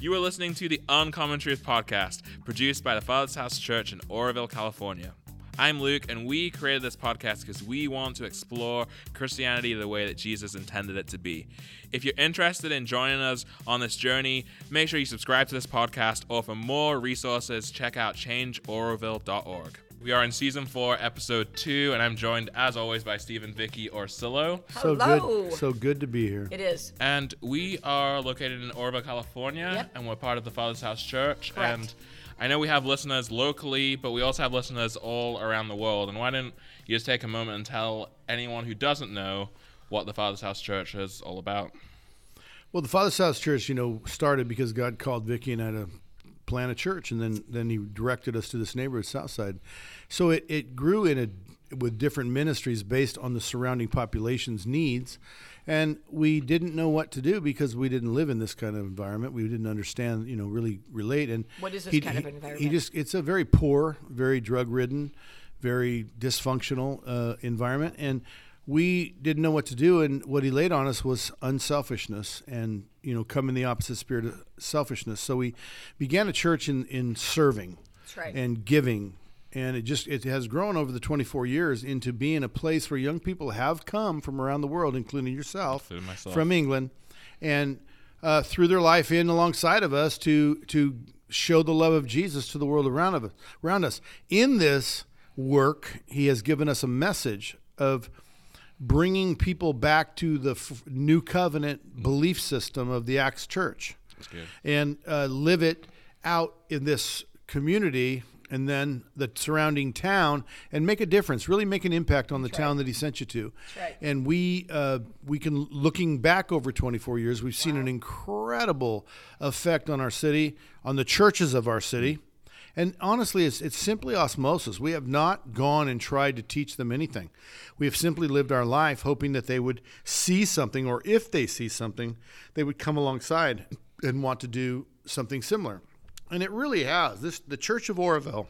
You are listening to the Uncommon Truth podcast, produced by the Father's House Church in Oroville, California. I'm Luke, and we created this podcast because we want to explore Christianity the way that Jesus intended it to be. If you're interested in joining us on this journey, make sure you subscribe to this podcast, or for more resources, check out changeoroville.org. We are in season four, episode two, and I'm joined, as always, by Stephen, Vicki, Orsillo. So Hello. good, so good to be here. It is. And we are located in Oroville, California, Yep. and we're part of the Father's House Church. Correct. And I know we have listeners locally, but we also have listeners all around the world. And why don't you just take a moment and tell anyone who doesn't know what the Father's House Church is all about? Well, the Father's House Church, you know, started because God called Vicki and I to plant a church, and then then He directed us to this neighborhood, Southside. So it, it grew in a with different ministries based on the surrounding population's needs, and we didn't know what to do because we didn't live in this kind of environment. We didn't understand, you know, really relate. And What is this he- kind of he- He just it's a very poor, very drug ridden, very dysfunctional uh, environment, and we didn't know what to do. And what he laid on us was unselfishness, and you know, come in the opposite spirit of selfishness. So we began a church in in serving That's right. and giving. And it just it has grown over the 24 years into being a place where young people have come from around the world, including yourself, Including from England, and uh, through their life in alongside of us to to show the love of Jesus to the world around of us, around us. In this work, He has given us a message of bringing people back to the f- new covenant belief system of the Acts Church, and uh, live it out in this community. And then the surrounding town, and make a difference. Really make an impact on the town that he sent you to. right. And we uh, we can looking back over 24 years, we've seen an incredible effect on our city, on the churches of our city. And honestly, it's, it's simply osmosis. We have not gone and tried to teach them anything. We have simply lived our life hoping that they would see something, or if they see something, they would come alongside and want to do something similar. And it really has. This the Church of Oroville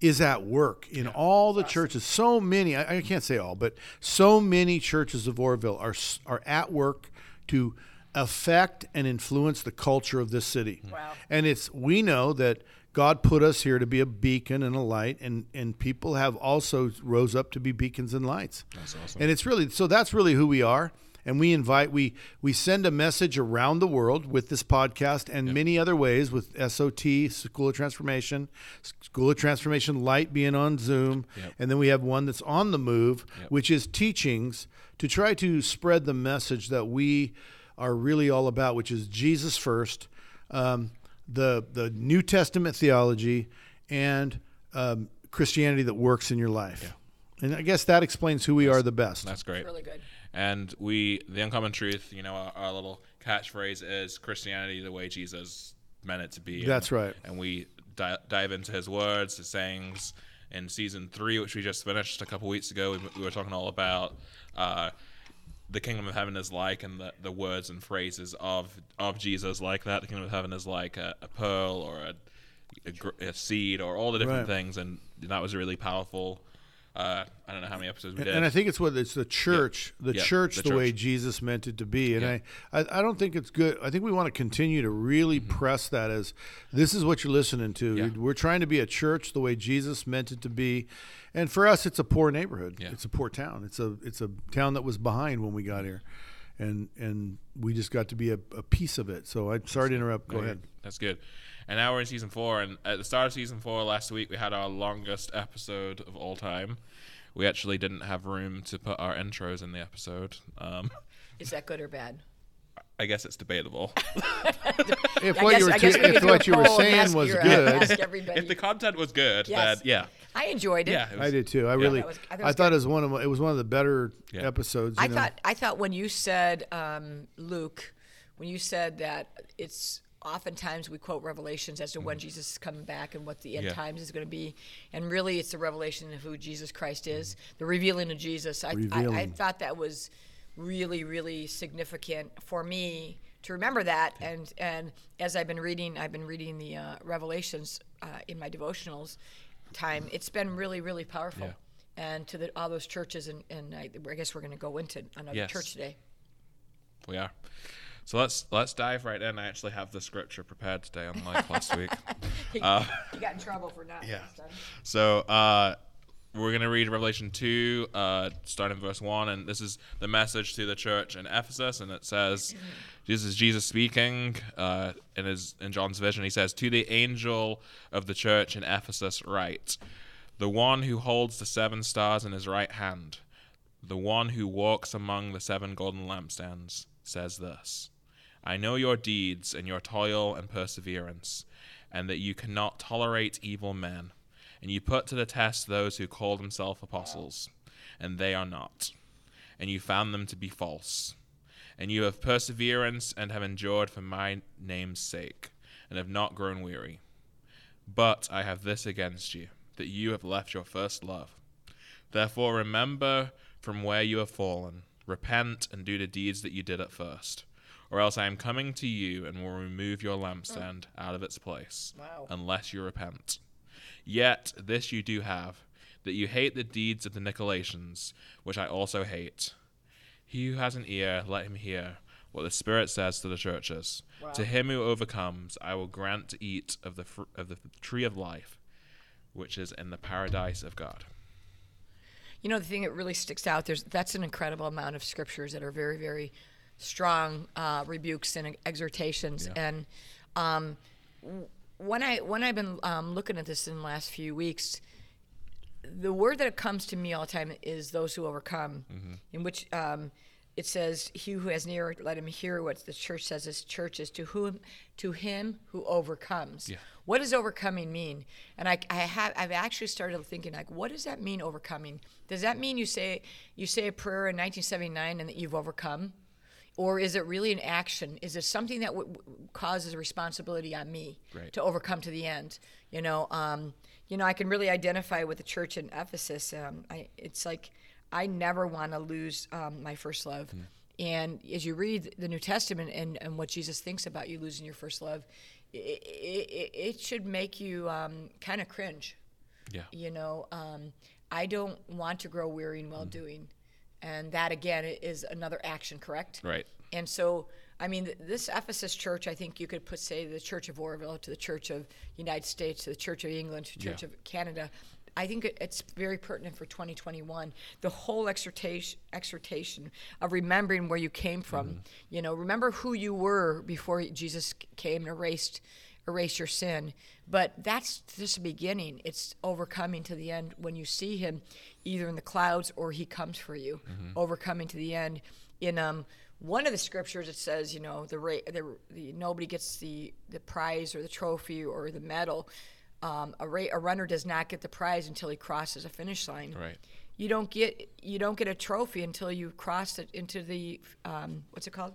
is at work in all the churches. So many, I, I can't say all, but so many churches of Oroville are are at work to affect and influence the culture of this city. Mm. Wow. And it's we know that God put us here to be a beacon and a light, and and people have also rose up to be beacons and lights. That's awesome. And it's really so that's really who we are. And we invite we we send a message around the world with this podcast and many other ways with SOT School of Transformation, School of Transformation Lite being on Zoom, Yep. and then we have one that's on the move, Yep. which is teachings to try to spread the message that we are really all about, which is Jesus first, um, the the New Testament theology, and um, Christianity that works in your life. And I guess that explains who we are the best. That's great. Really good. And we, the uncommon truth, you know, our, our little catchphrase is Christianity the way Jesus meant it to be. That's And- right. And we di- dive into his words, his sayings. In season three, which we just finished a couple weeks ago, we, we were talking all about uh, the kingdom of heaven is like, and the, the words and phrases of of Jesus like that. The kingdom of heaven is like a, a pearl or a, a, a seed or all the different Right. things, and that was really powerful. Uh, I don't know how many episodes we did. And I think it's what it's the church, the Yeah, church, the the, way. Jesus meant it to be. And Yeah. I, I, I don't think it's good. I think we want to continue to really press that as this is what you're listening to. Mm-hmm. Yeah. We're trying to be a church the way Jesus meant it to be. And for us, it's a poor neighborhood. Yeah. It's a poor town. It's a it's a town that was behind when we got here, and and we just got to be a, a piece of it. So I'm sorry to interrupt. Go ahead. That's good. And now we're in season four. And at the start of season four last week, we had our longest episode of all time. We actually didn't have room to put our intros in the episode. Um, Is that good or bad? I guess it's debatable. If what guess- you were t- if what you were saying was your- good, if the content was good, Yes. then yeah, I enjoyed it. yeah. it was- I did too. I really, was- I thought it I was thought it was one of it was one of the better Yeah. episodes. I know. thought I thought when you said um, Luke, when you said that it's oftentimes we quote Revelations as to when Jesus is coming back and what the end Mm-hmm. Yeah. times is going to be, and really it's the revelation of who Jesus Christ is, the revealing of Jesus. I, I, I thought that was really really significant for me to remember that and and as I've been reading I've been reading the uh, Revelations uh, in my devotionals time it's been really really powerful Yeah. and to the, all those churches and, and I, I guess we're going to go into another Yes. church today We are. So let's let's dive right in. I actually have the scripture prepared today, unlike last week. You, Uh, got in trouble for not. yeah. So uh, we're gonna read Revelation two, uh, starting verse one, and this is the message to the church in Ephesus, and it says, "This is Jesus speaking uh, in his in John's vision. He says, to the angel of the church in Ephesus, write, the one who holds the seven stars in his right hand, the one who walks among the seven golden lampstands, says thus I know your deeds and your toil and perseverance, and that you cannot tolerate evil men, and you put to the test those who call themselves apostles, and they are not, and you found them to be false. And you have perseverance and have endured for my name's sake, and have not grown weary. But I have this against you, that you have left your first love. Therefore remember from where you have fallen, repent and do the deeds that you did at first or else I am coming to you and will remove your lampstand out of its place, Wow. unless you repent. Yet this you do have, that you hate the deeds of the Nicolaitans, which I also hate. He who has an ear, let him hear what the Spirit says to the churches. Wow. To him who overcomes, I will grant to eat of the fr- of the tree of life, which is in the paradise of God. You know, the thing that really sticks out there's that's an incredible amount of scriptures that are very, very strong uh, rebukes and exhortations. Yeah. And um, when I when I've been um, looking at this in the last few weeks, the word that comes to me all the time is those who overcome, in which um, it says, "He who has near, let him hear what the church says." This church is to whom, to him who overcomes. Yeah. What does overcoming mean? And I, I have, I've actually started thinking like, what does that mean? Overcoming? Does that mean you say you say a prayer in 1979 and that you've overcome? Or is it really an action? Is it something that w- w- causes a responsibility on me Right. to overcome to the end? You know, um, you know, I can really identify with the church in Ephesus. Um, I, it's like I never want to lose um, my first love. And as you read the New Testament and, and what Jesus thinks about you losing your first love, it, it, it should make you um, kind of cringe. Yeah. You know, um, I don't want to grow weary in well doing. And that, again, is another action, correct? Right. And so, I mean, this Ephesus church, I think you could put, say, the Church of Oroville to the Church of United States to the Church of England to the Church Yeah. of Canada. I think it- it's very pertinent for 2021. The whole exhortation, exhortation of remembering where you came from. You know, remember who you were before Jesus came and erased erase your sin. But that's just the beginning. It's overcoming to the end when you see him either in the clouds or he comes for you, overcoming to the end. In um, one of the scriptures, it says, you know, the, ra- the, the nobody gets the, the prize or the trophy or the medal. Um, a, ra- a runner does not get the prize until he crosses a finish line. Right. You don't get you don't get a trophy until you cross it into the um, what's it called?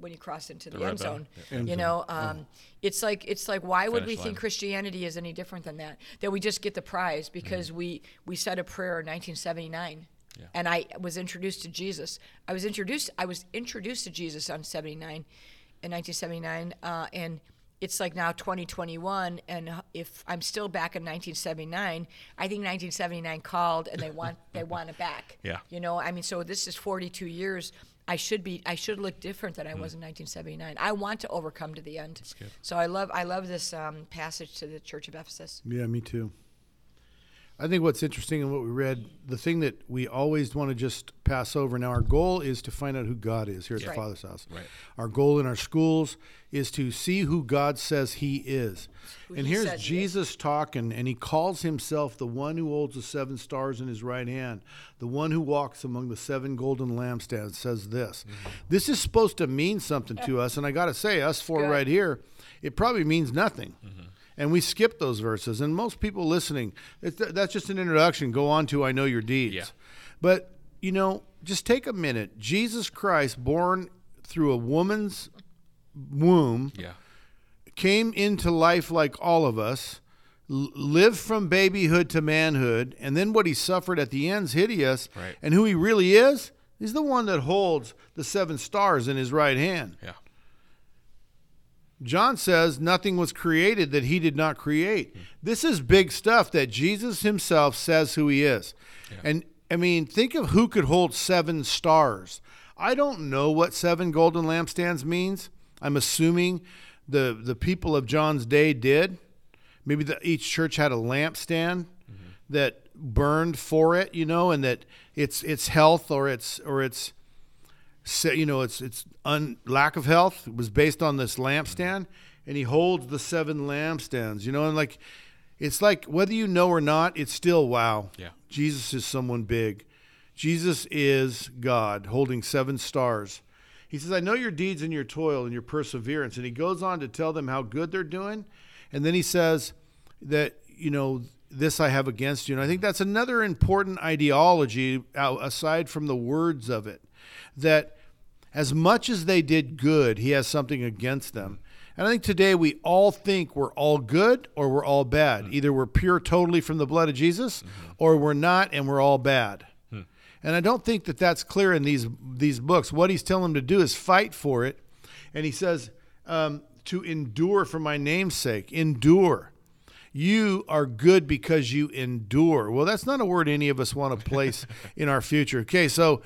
when you cross into the, The end zone. zone. End you know, um, it's like it's like why would we line. think Christianity is any different than that? That we just get the prize because we we said a prayer in 1979. Yeah. And I was introduced to Jesus. I was introduced. I was introduced to Jesus on 79, in 1979, uh, and it's like now 2021. And if I'm still back in 1979, I think 1979 called and they want they want it back. Yeah. You know, I mean, so this is 42 years. I should be. I should look different than I was in 1979. I want to overcome to the end. good. So I love. I love this um, passage to the Church of Ephesus. Yeah, me too. I think what's interesting in what we read, the thing that we always want to just pass over. Now, our goal is to find out who God is here at the Right. Father's house. Right. Our goal in our schools is to see who God says He is. Who and he here's says he. Jesus talking, and He calls Himself the one who holds the seven stars in His right hand, the one who walks among the seven golden lampstands. Says this. Mm-hmm. This is supposed to mean something to us, and I got to say, us four Good. right here, it probably means nothing. And we skip those verses. And most people listening, it's, that's just an introduction. Go on to I know your deeds. Yeah. But, you know, just take a minute. Jesus Christ, born through a woman's womb, Yeah. came into life like all of us, lived from babyhood to manhood, and then what he suffered at the end's hideous. Right. And who he really is, he's the one that holds the seven stars in his right hand. Yeah. John says nothing was created that he did not create. This is big stuff that Jesus himself says who he is. And I mean, think of who could hold seven stars. I don't know what seven golden lampstands means. I'm assuming the the people of John's day did. Maybe the, each church had a lampstand mm-hmm. that burned for it, you know, and that its its health or its or its you know its its un, lack of health was based on this lampstand, and he holds the seven lampstands, you know, and like it's like whether you know or not, it's still wow. Yeah. Jesus is someone big. Jesus is God holding seven stars. He says, I know your deeds and your toil and your perseverance. And he goes on to tell them how good they're doing. And then he says that, you know, this I have against you. And I think that's another important ideology uh, aside from the words of it that as much as they did good, he has something against them. And I think today we all think we're all good or we're all bad. Hmm. Either we're pure totally from the blood of Jesus mm-hmm. or we're not and we're all bad. Hmm. And I don't think that that's clear in these these books. What he's telling them to do is fight for it. And he says um, to endure for my name's sake. Endure. You are good because you endure. Well, that's not a word any of us want to place in our future. Okay, so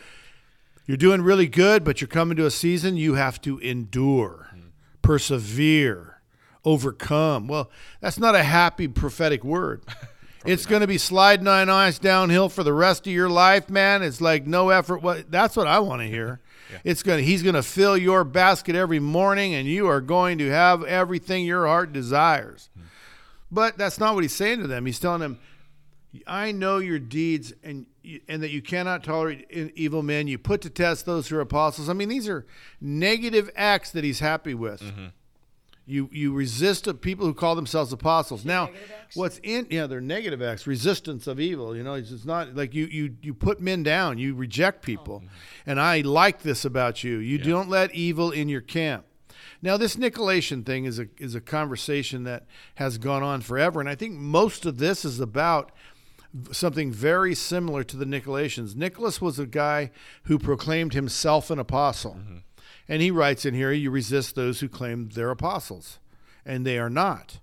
you're doing really good, but you're coming to a season you have to endure, persevere, overcome. Well, that's not a happy prophetic word. it's going to be slide nine eyes downhill for the rest of your life, man. It's like no effort. What that's what I want to hear. It's going to he's going to fill your basket every morning and you are going to have everything your heart desires. Hmm. But that's not what he's saying to them. He's telling them I know your deeds and and that you cannot tolerate e- evil men. You put to test those who are apostles. I mean, these are negative acts that he's happy with. Mm-hmm. You you resist the people who call themselves apostles. Now, what's in yeah, they're negative acts, resistance of evil. You know, it's just not like you you you put men down. You reject people, oh. and I like this about you. You don't let evil in your camp. Now, this Nicolaitan thing is a is a conversation that has gone on forever, and I think most of this is about something very similar to the Nicolaitans. Nicholas was a guy who proclaimed himself an apostle, mm-hmm. and he writes in here, "You resist those who claim they're apostles, and they are not."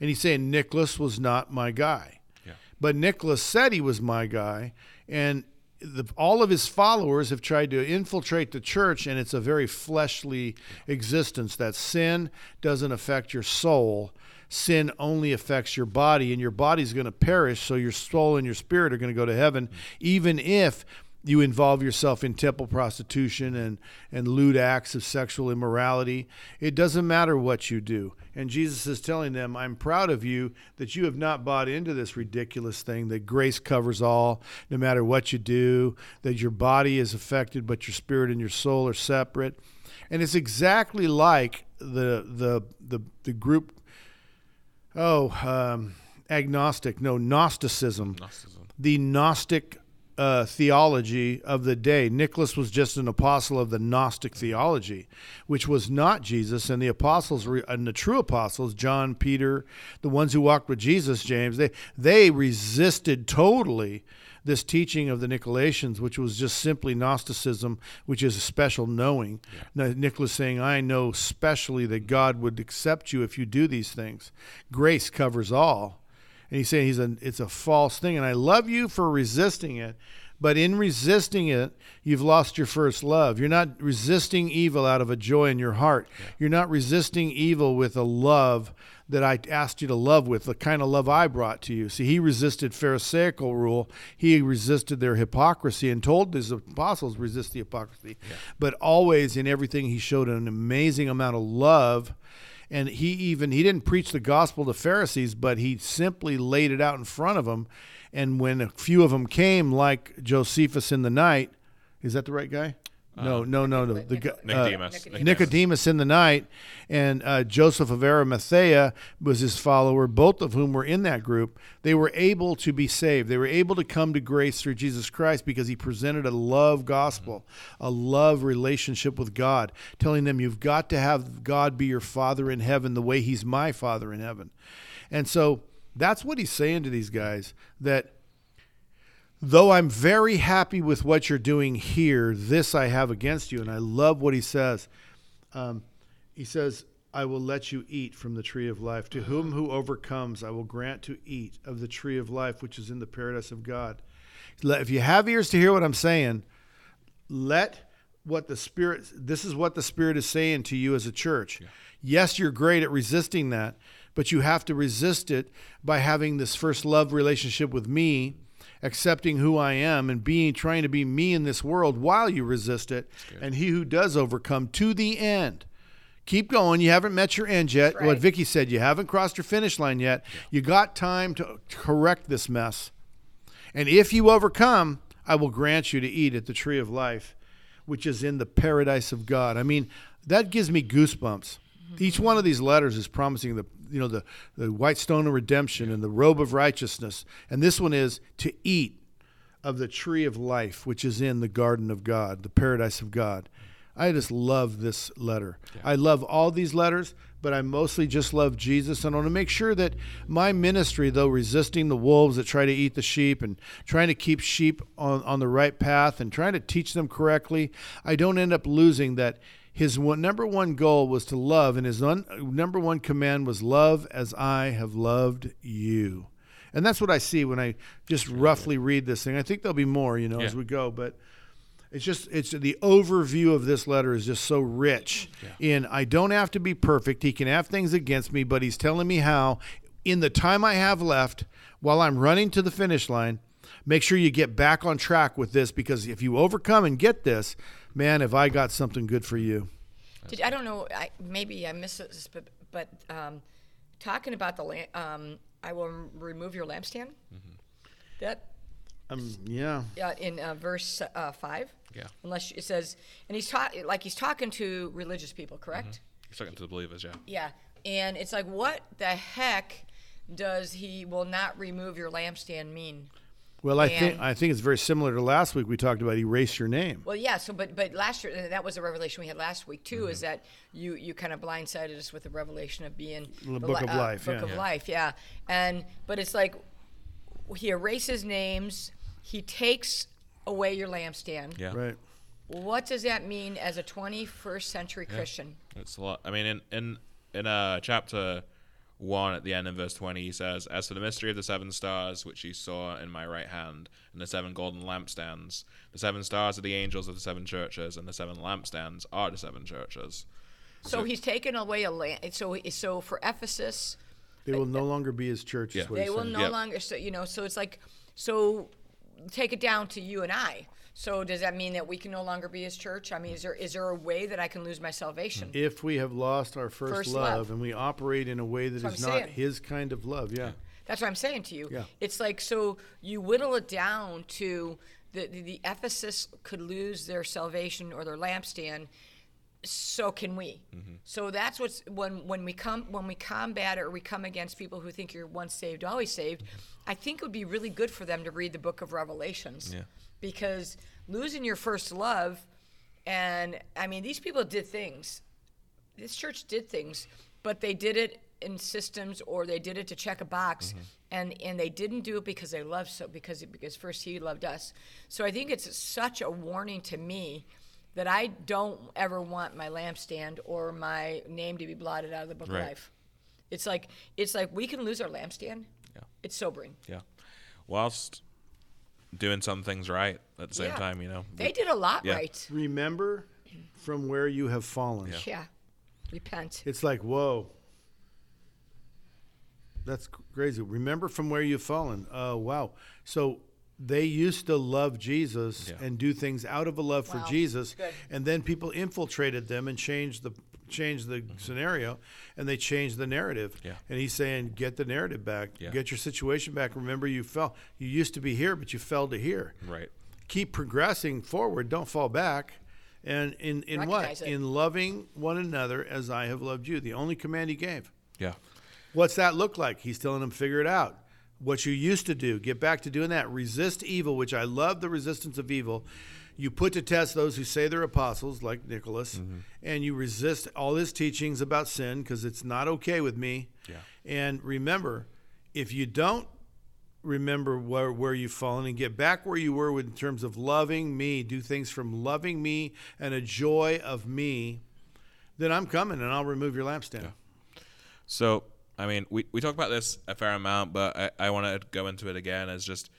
And he's saying Nicholas was not my guy, Yeah. but Nicholas said he was my guy, and the, all of his followers have tried to infiltrate the church, and it's a very fleshly existence. That sin doesn't affect your soul. Sin only affects your body, and your body's going to perish. So your soul and your spirit are going to go to heaven, even if you involve yourself in temple prostitution and, and lewd acts of sexual immorality. It doesn't matter what you do. And Jesus is telling them, I'm proud of you that you have not bought into this ridiculous thing that grace covers all, no matter what you do, that your body is affected, but your spirit and your soul are separate. And it's exactly like the the the, the group oh um, agnostic no gnosticism Gnosticism. the Gnostic uh, theology of the day. Nicholas was just an apostle of the Gnostic theology, which was not Jesus. And the apostles re- and the true apostles, John, Peter, the ones who walked with Jesus, James, they they resisted totally this teaching of the Nicolaitans, which was just simply Gnosticism, which is a special knowing. Now, Nicholas saying, I know specially that God would accept you if you do these things. Grace covers all. And he's saying he's a it's a false thing and i love you for resisting it but in resisting it you've lost your first love. You're not resisting evil out of a joy in your heart. You're not resisting evil with a love that i asked you to love with the kind of love i brought to you. See he resisted pharisaical rule. He resisted their hypocrisy and told his apostles resist the hypocrisy. But always in everything he showed an amazing amount of love. And he even he didn't preach the gospel to Pharisees, but he simply laid it out in front of them. And when a few of them came, like Josephus in the night, is that the right guy? No, no, no, no. The guy, uh, Nicodemus. Nicodemus in the night, and uh, Joseph of Arimathea was his follower, both of whom were in that group. They were able to be saved. They were able to come to grace through Jesus Christ because he presented a love gospel, a love relationship with God, telling them you've got to have God be your Father in heaven the way he's my Father in heaven. And so that's what he's saying to these guys that though I'm very happy with what you're doing here, this I have against you. And I love what he says. Um, he says, I will let you eat from the tree of life. To whom who overcomes, I will grant to eat of the tree of life, which is in the paradise of God. If you have ears to hear what I'm saying, let what the spirit this is what the spirit is saying to you as a church. Yes, you're great at resisting that, but you have to resist it by having this first love relationship with me, accepting who I am and being trying to be me in this world while you resist it. And he who does overcome to the end. Keep going. You haven't met your end yet. That's What right. Vicki said, you haven't crossed your finish line yet. You got time to correct this mess. And if you overcome, I will grant you to eat at the tree of life, which is in the paradise of God. I mean, that gives me goosebumps. Mm-hmm. Each one of these letters is promising the you know the, the white stone of redemption and the robe of righteousness. And this one is to eat of the tree of life, which is in the garden of God, the paradise of God. I just love this letter. I love all these letters, but I mostly just love Jesus. And I want to make sure that my ministry, though resisting the wolves that try to eat the sheep and trying to keep sheep on, on the right path and trying to teach them correctly, I don't end up losing that his one, number one goal was to love, and his un, number one command was love as I have loved you. And that's what I see when I just roughly read this thing. I think there'll be more, you know, as we go, but it's just it's the overview of this letter is just so rich in I don't have to be perfect. He can have things against me, but he's telling me how in the time I have left while I'm running to the finish line, make sure you get back on track with this because if you overcome and get this, man, have I got something good for you. Did, I don't know. I, maybe I missed this, but, but um, talking about the lamp, um, I will remove your lampstand. That Um yeah. uh, in uh, verse uh, five. Yeah. Unless it says, and he's talking like he's talking to religious people, correct? He's talking to the believers, yeah. Yeah. And it's like, what the heck does he will not remove your lampstand mean? Well, I think I think it's very similar to last week we talked about erase your name. Well, yeah. So, but but last year uh, that was a revelation we had last week too. Mm-hmm. Is that you you kind of blindsided us with the revelation of being The the book li- of life, book yeah. of Yeah. life, yeah. And but it's like he erases names. He takes away your lampstand. Yeah. Right. What does that mean as a 21st century Christian? It's a lot. I mean, in in in uh, chapter one at the end in verse twenty, he says, "As for the mystery of the seven stars which you saw in my right hand, and the seven golden lampstands, the seven stars are the angels of the seven churches, and the seven lampstands are the seven churches." So he's taken away a lamp. So so for Ephesus, They will no longer be his church. Yeah. they will said. no Yep. longer. So you know. So it's like so take it down to you and I. So does that mean that we can no longer be his church? I mean, is there is there a way that I can lose my salvation? if we have lost our first, First love, love. and we operate in a way that is That's what not saying. his kind of love, yeah. That's what I'm saying to you. Yeah. It's like so you whittle it down to the, the the Ephesus could lose their salvation or their lampstand. So can we. Mm-hmm. So that's what's when when we come when we combat or we come against people who think you're once saved always saved. I think it would be really good for them to read the book of Revelations. Yeah. Because losing your first love, and I mean these people did things this church did things, but they did it in systems or they did it to check a box, mm-hmm. and and they didn't do it because they loved so because because first he loved us. So I think it's such a warning to me that I don't ever want my lampstand or my name to be blotted out of the book Right. of life. It's like it's like we can lose our lampstand. Yeah. It's sobering. Yeah. Whilst doing some things right at the same Yeah. time, you know. They did a lot Yeah. right. Remember from where you have fallen. Yeah. Yeah. Repent. It's like, whoa. That's crazy. Remember from where you've fallen. Oh, wow. So they used to love Jesus Yeah. and do things out of a love Wow. for Jesus, Good. and then people infiltrated them and changed the changed the scenario, and they change the narrative. Mm-hmm. Yeah. And he's saying, get the narrative back, Yeah. get your situation back. Remember, you fell. You used to be here, but you fell to here. Right. Keep progressing forward. Don't fall back. And in, in what? It. In loving one another as I have loved you. The only command he gave. Yeah. What's that look like? He's telling them, figure it out. What you used to do, get back to doing that. Resist evil, which I love the resistance of evil. You put to test those who say they're apostles, like Nicholas, mm-hmm. and you resist all his teachings about sin because it's not okay with me. Yeah. And remember, if you don't remember where, where you've fallen and get back where you were with, in terms of loving me, do things from loving me and a joy of me, then I'm coming and I'll remove your lampstand. So, I mean, we, we talk about this a fair amount, but I, I want to go into it again as just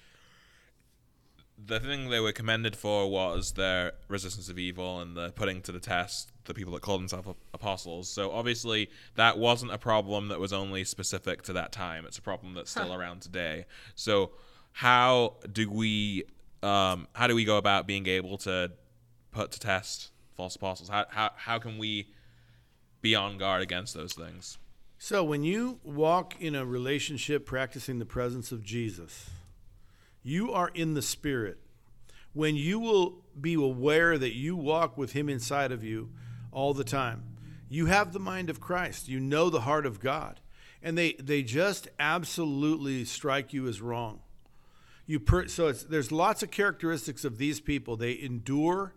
the thing they were commended for was their resistance of evil and the putting to the test the people that called themselves apostles. So obviously that wasn't a problem that was only specific to that time. It's a problem that's still huh. around today. So how do we um, how do we go about being able to put to test false apostles? How how how can we be on guard against those things? So when you walk in a relationship practicing the presence of Jesus, you are in the Spirit. When you will be aware that you walk with Him inside of you all the time, you have the mind of Christ. You know the heart of God. And they, they just absolutely strike you as wrong. You per, so there's lots of characteristics of these people. They endure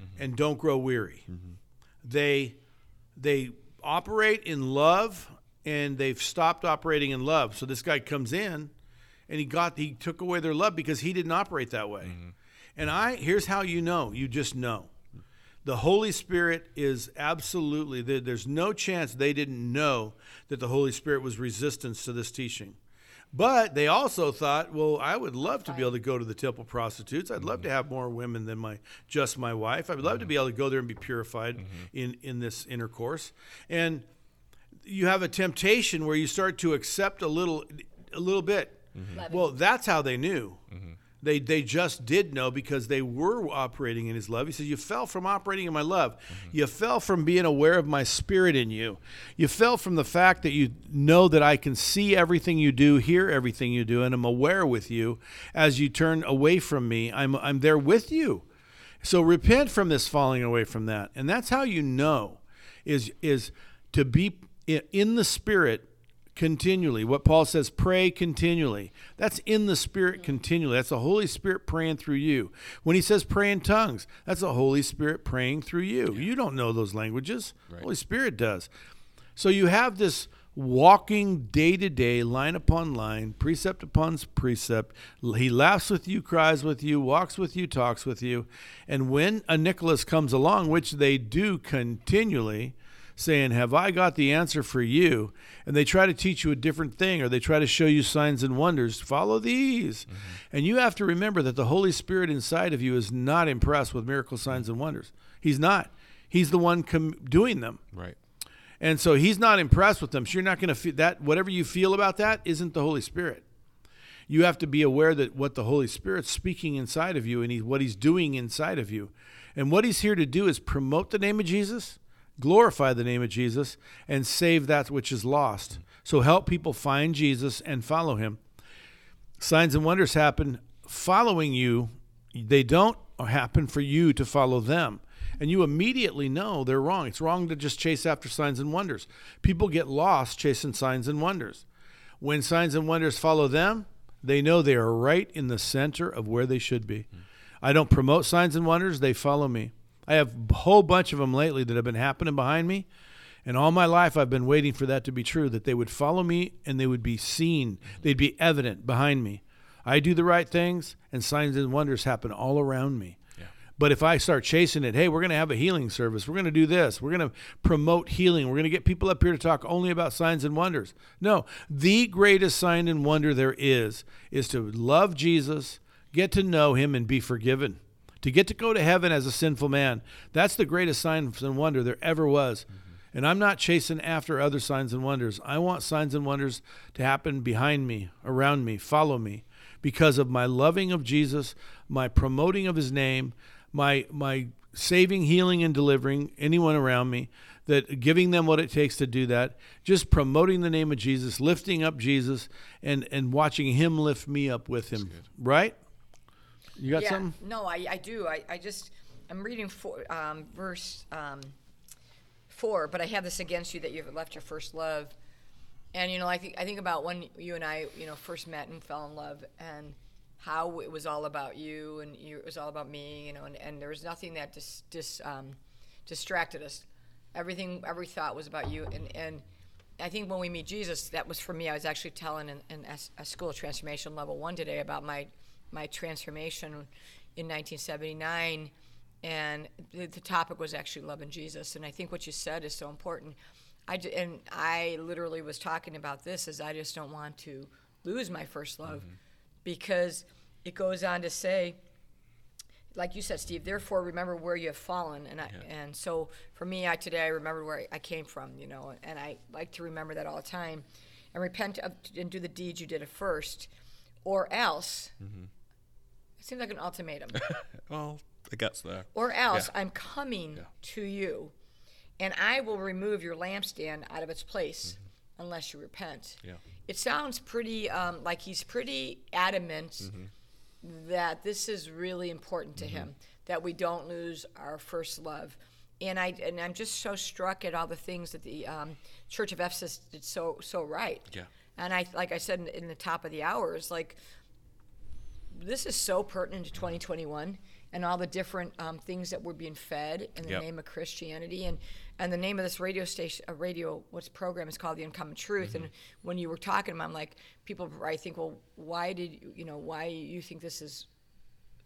mm-hmm. and don't grow weary. Mm-hmm. They, they operate in love and they've stopped operating in love. So this guy comes in and he got he took away their love because he didn't operate that way. Mm-hmm. And I here's how you know, you just know. The Holy Spirit is absolutely there's no chance they didn't know that the Holy Spirit was resistance to this teaching. But they also thought, well, I would love to be able to go to the temple prostitutes. I'd love to have more women than my just my wife. I'd love mm-hmm. to be able to go there and be purified mm-hmm. in in this intercourse. And you have a temptation where you start to accept a little a little bit Mm-hmm. Well, that's how they knew. Mm-hmm. They, they just did know because they were operating in his love. He says, You fell from operating in my love. Mm-hmm. You fell from being aware of my spirit in you. You fell from the fact that you know that I can see everything you do, hear everything you do, and I'm aware with you as you turn away from me. I'm, I'm there with you. So repent from this falling away from that. And that's how you know is, is to be in the spirit continually. What Paul says, pray continually. That's in the Spirit continually. That's the Holy Spirit praying through you. When he says pray in tongues, that's the Holy Spirit praying through you. Yeah. You don't know those languages, right. Holy Spirit does. So you have this walking day to day, line upon line, precept upon precept. He laughs with you, cries with you, walks with you, talks with you. And when a Nicholas comes along, which they do continually, saying, Have I got the answer for you? And they try to teach you a different thing or they try to show you signs and wonders. Follow these. Mm-hmm. And you have to remember that the Holy Spirit inside of you is not impressed with miracle signs and wonders. He's not. He's the one com- doing them. Right. And so he's not impressed with them. So you're not going to feel that whatever you feel about that isn't the Holy Spirit. You have to be aware that what the Holy Spirit's speaking inside of you and he, what he's doing inside of you. And what he's here to do is promote the name of Jesus glorify the name of Jesus, and save that which is lost. So help people find Jesus and follow him. Signs and wonders happen following you, they don't happen for you to follow them. And you immediately know they're wrong. It's wrong to just chase after signs and wonders. People get lost chasing signs and wonders. When signs and wonders follow them, they know they are right in the center of where they should be. I don't promote signs and wonders, they follow me. I have a whole bunch of them lately that have been happening behind me. And all my life, I've been waiting for that to be true, that they would follow me and they would be seen. They'd be evident behind me. I do the right things, and signs and wonders happen all around me. Yeah. But if I start chasing it, hey, we're going to have a healing service. We're going to do this. We're going to promote healing. We're going to get people up here to talk only about signs and wonders. No, the greatest sign and wonder there is is to love Jesus, get to know him, and be forgiven to get to go to heaven as a sinful man, that's the greatest sign and wonder there ever was. Mm-hmm. And I'm not chasing after other signs and wonders. I want signs and wonders to happen behind me, around me, follow me, because of my loving of Jesus, my promoting of his name, my my saving, healing, and delivering anyone around me, that giving them what it takes to do that, just promoting the name of Jesus, lifting up Jesus, and and watching him lift me up with him. Right? You got yeah, something? No, I, I do. I, I just I'm reading four, um, verse um, four, but I have this against you that you've left your first love. And you know, I think I think about when you and I, you know, first met and fell in love, and how it was all about you, and you, it was all about me, you know, and, and there was nothing that dis, dis um, distracted us. Everything, every thought was about you, and and I think when we meet Jesus, that was for me. I was actually telling in, in a, a school transformation level one today about my my transformation in 1979 and the, the, topic was actually loving Jesus. And I think what you said is so important. I and I literally was talking about this as I just don't want to lose my first love, mm-hmm. because it goes on to say, like you said, Steve. Therefore, remember where you have fallen, and I, and so for me, I today I remember where I came from, you know, and I like to remember that all the time, and repent of, and do the deeds you did at first, or else. It seems like an ultimatum. Well, it gets there. or else Yeah. I'm coming to you, and I will remove your lampstand out of its place unless you repent. Yeah. It sounds pretty um, like he's pretty adamant that this is really important to him that we don't lose our first love. And I and I'm just so struck at all the things that the um, Church of Ephesus did so so right. Yeah. And I like I said in, in the top of the hour is like this is so pertinent to 2021 and all the different um, things that we're being fed in the Yep. name of Christianity and and the name of this radio station, a radio what's program is called the Uncommon Truth. And mm-hmm. when you were talking, to 'em, I'm like, people, I think, well, why did you, you know, why you think this is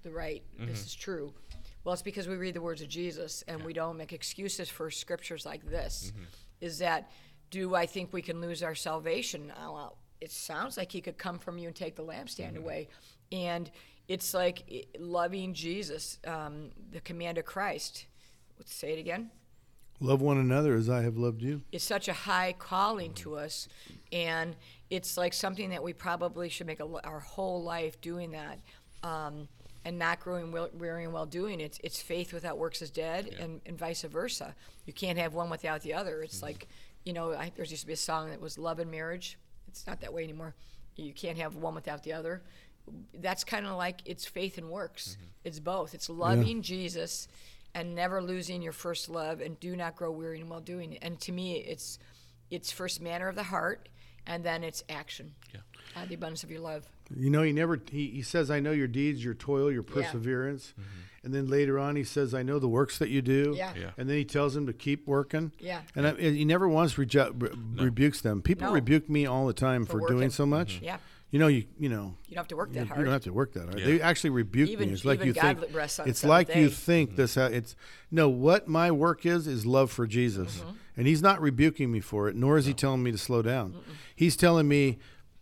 the right, this mm-hmm. is true? Well, it's because we read the words of Jesus and we don't make excuses for scriptures like this. Mm-hmm. Is that, do I think we can lose our salvation? Oh, well, it sounds like he could come from you and take the lampstand away. And it's like loving Jesus, um, the command of Christ. Let's say it again Love one another as I have loved you. It's such a high calling to us, and it's like something that we probably should make a, our whole life doing that, um, and not growing well, weary and well doing. It's it's faith without works is dead, and, and vice versa. You can't have one without the other. It's like, you know, I, there used to be a song that was love and marriage. It's not that way anymore. You can't have one without the other. That's kind of like it's faith and works. Mm-hmm. It's both. It's loving Jesus and never losing your first love and do not grow weary in well doing it. And to me, it's it's first manner of the heart and then it's action. Yeah. Out of the abundance of your love. You know, he never he, he says, I know your deeds, your toil, your perseverance. Mm-hmm. And then later on he says, I know the works that you do. Yeah. Yeah. And then he tells them to keep working. Yeah. And I, he never once reju- re- rebukes them. People No. rebuke me all the time For for, doing so much. Mm-hmm. Yeah. You know, you you know, You don't have to work that you hard. You don't have to work that hard. Yeah. They actually rebuke Even- me. It's like you God think rests on the it's seventh like you day. think this. ha- It's no. What my work is is love for Jesus, Mm-hmm. and He's not rebuking me for it. Nor is He telling me to slow down. He's telling me.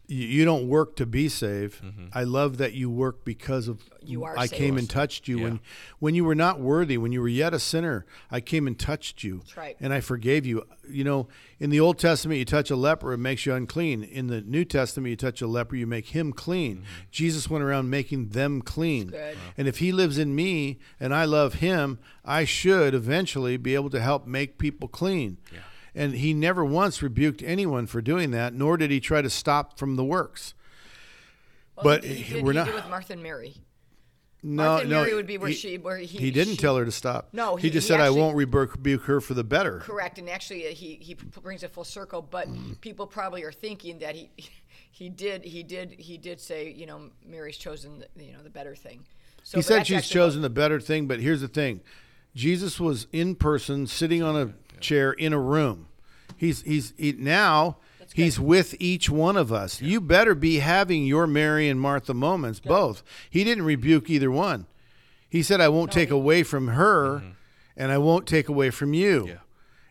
You you don't work to be saved. Mm-hmm. I love that you work because of You are I came and touched you Yeah. when when you were not worthy, when you were yet a sinner. I came and touched you, That's right. and I forgave you. You know, in the Old Testament, you touch a leper, it makes you unclean. In the New Testament, you touch a leper, you make him clean. Mm-hmm. Jesus went around making them clean. good. And if he lives in me and I love him, I should eventually be able to help make people clean. Yeah. And he never once rebuked anyone for doing that, nor did he try to stop from the works. Well, but he, he did, we're he not- with Martha and Mary. No, Martha and no, Mary would be where he, she where he he didn't she- tell her to stop. No, he, he- just said, actually- "I won't rebuke her for the better." Correct, and actually uh, he he brings it full circle. But Mm. people probably are thinking that he he did he did he did say you know Mary's chosen the, you know the better thing. So he said she's chosen the better thing, but here's the thing: Jesus was in person, sitting on a chair in a room. He's he's he, now he's with each one of us. You better be having your Mary and Martha moments, both. He didn't rebuke either one. He said, "I won't take away from her, and I won't take away from you." Yeah.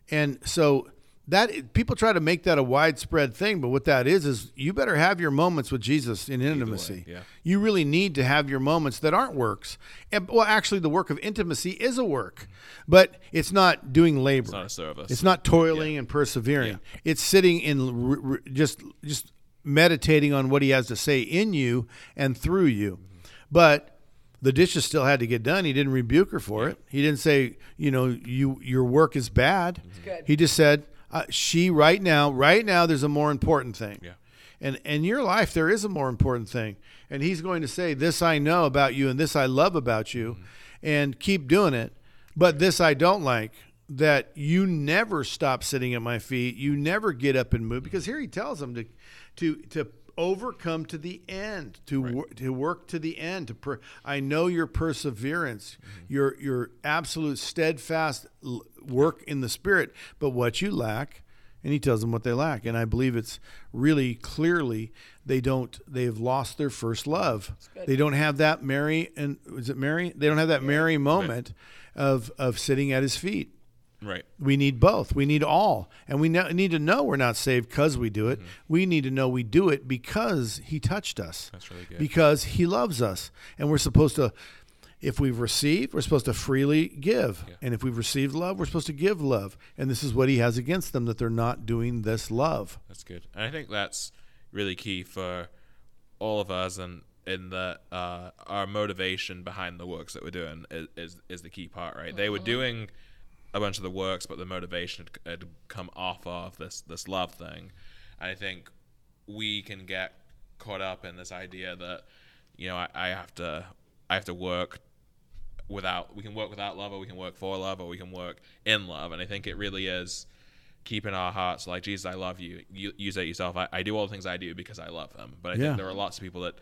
And so that people try to make that a widespread thing, but what that is is you better have your moments with Jesus in intimacy. yeah. You really need to have your moments that aren't works. And well, actually, the work of intimacy is a work, but it's not doing labor. It's not a service. It's not toiling and persevering. It's sitting in r- r- just just meditating on what He has to say in you and through you. But the dishes still had to get done. He didn't rebuke her for it. He didn't say, you know, you your work is bad. good. He just said, uh, she right now, right now, there's a more important thing. Yeah. And in your life, there is a more important thing. And he's going to say, This I know about you, and this I love about you, and keep doing it. But this I don't like that you never stop sitting at my feet. You never get up and move. Because here he tells them to, to, to overcome to the end, to wor- to work to the end. To per- I know your perseverance, mm-hmm. your your absolute steadfast l- work in the spirit. But what you lack, and he tells them what they lack. And I believe it's really clearly they don't. They have lost their first love. They don't have that Mary and is it Mary? They don't have that Mary moment of of sitting at his feet. Right. We need both. We need all. And we need to know we're not saved because we do it. We need to know we do it because he touched us. That's really good. Because he loves us. And we're supposed to if we've received, we're supposed to freely give. Yeah. And if we've received love, we're supposed to give love. And this is what he has against them that they're not doing this love. That's good, and I think that's really key for all of us, and in the uh, our motivation behind the works that we're doing is is, is the key part, right? They were doing a bunch of the works, but the motivation had, had come off of this this love thing, and I think we can get caught up in this idea that you know I, I have to I have to work without we can work without love or we can work for love or we can work in love. And i think it really is keeping our hearts like jesus i love you. You, you say it yourself. I, I do all the things i do because i love them. But i Yeah. think there are lots of people that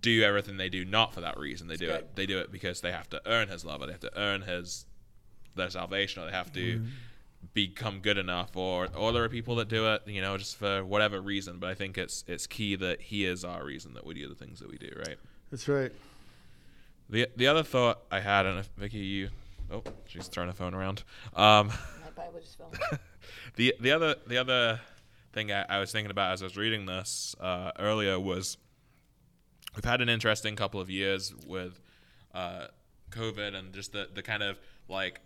do everything they do not for that reason. They do good. it they do it because they have to earn his love or they have to earn his their salvation or they have to become good enough or or there are people that do it you know just for whatever reason but i think it's it's key that he is our reason that we do the things that we do right That's right. the the other thought I had, and if Vicki, you, oh, she's throwing her phone around. Um, My Bible just fell. the the other the other thing I, I was thinking about as I was reading this uh, earlier was we've had an interesting couple of years with uh, COVID and just the the kind of like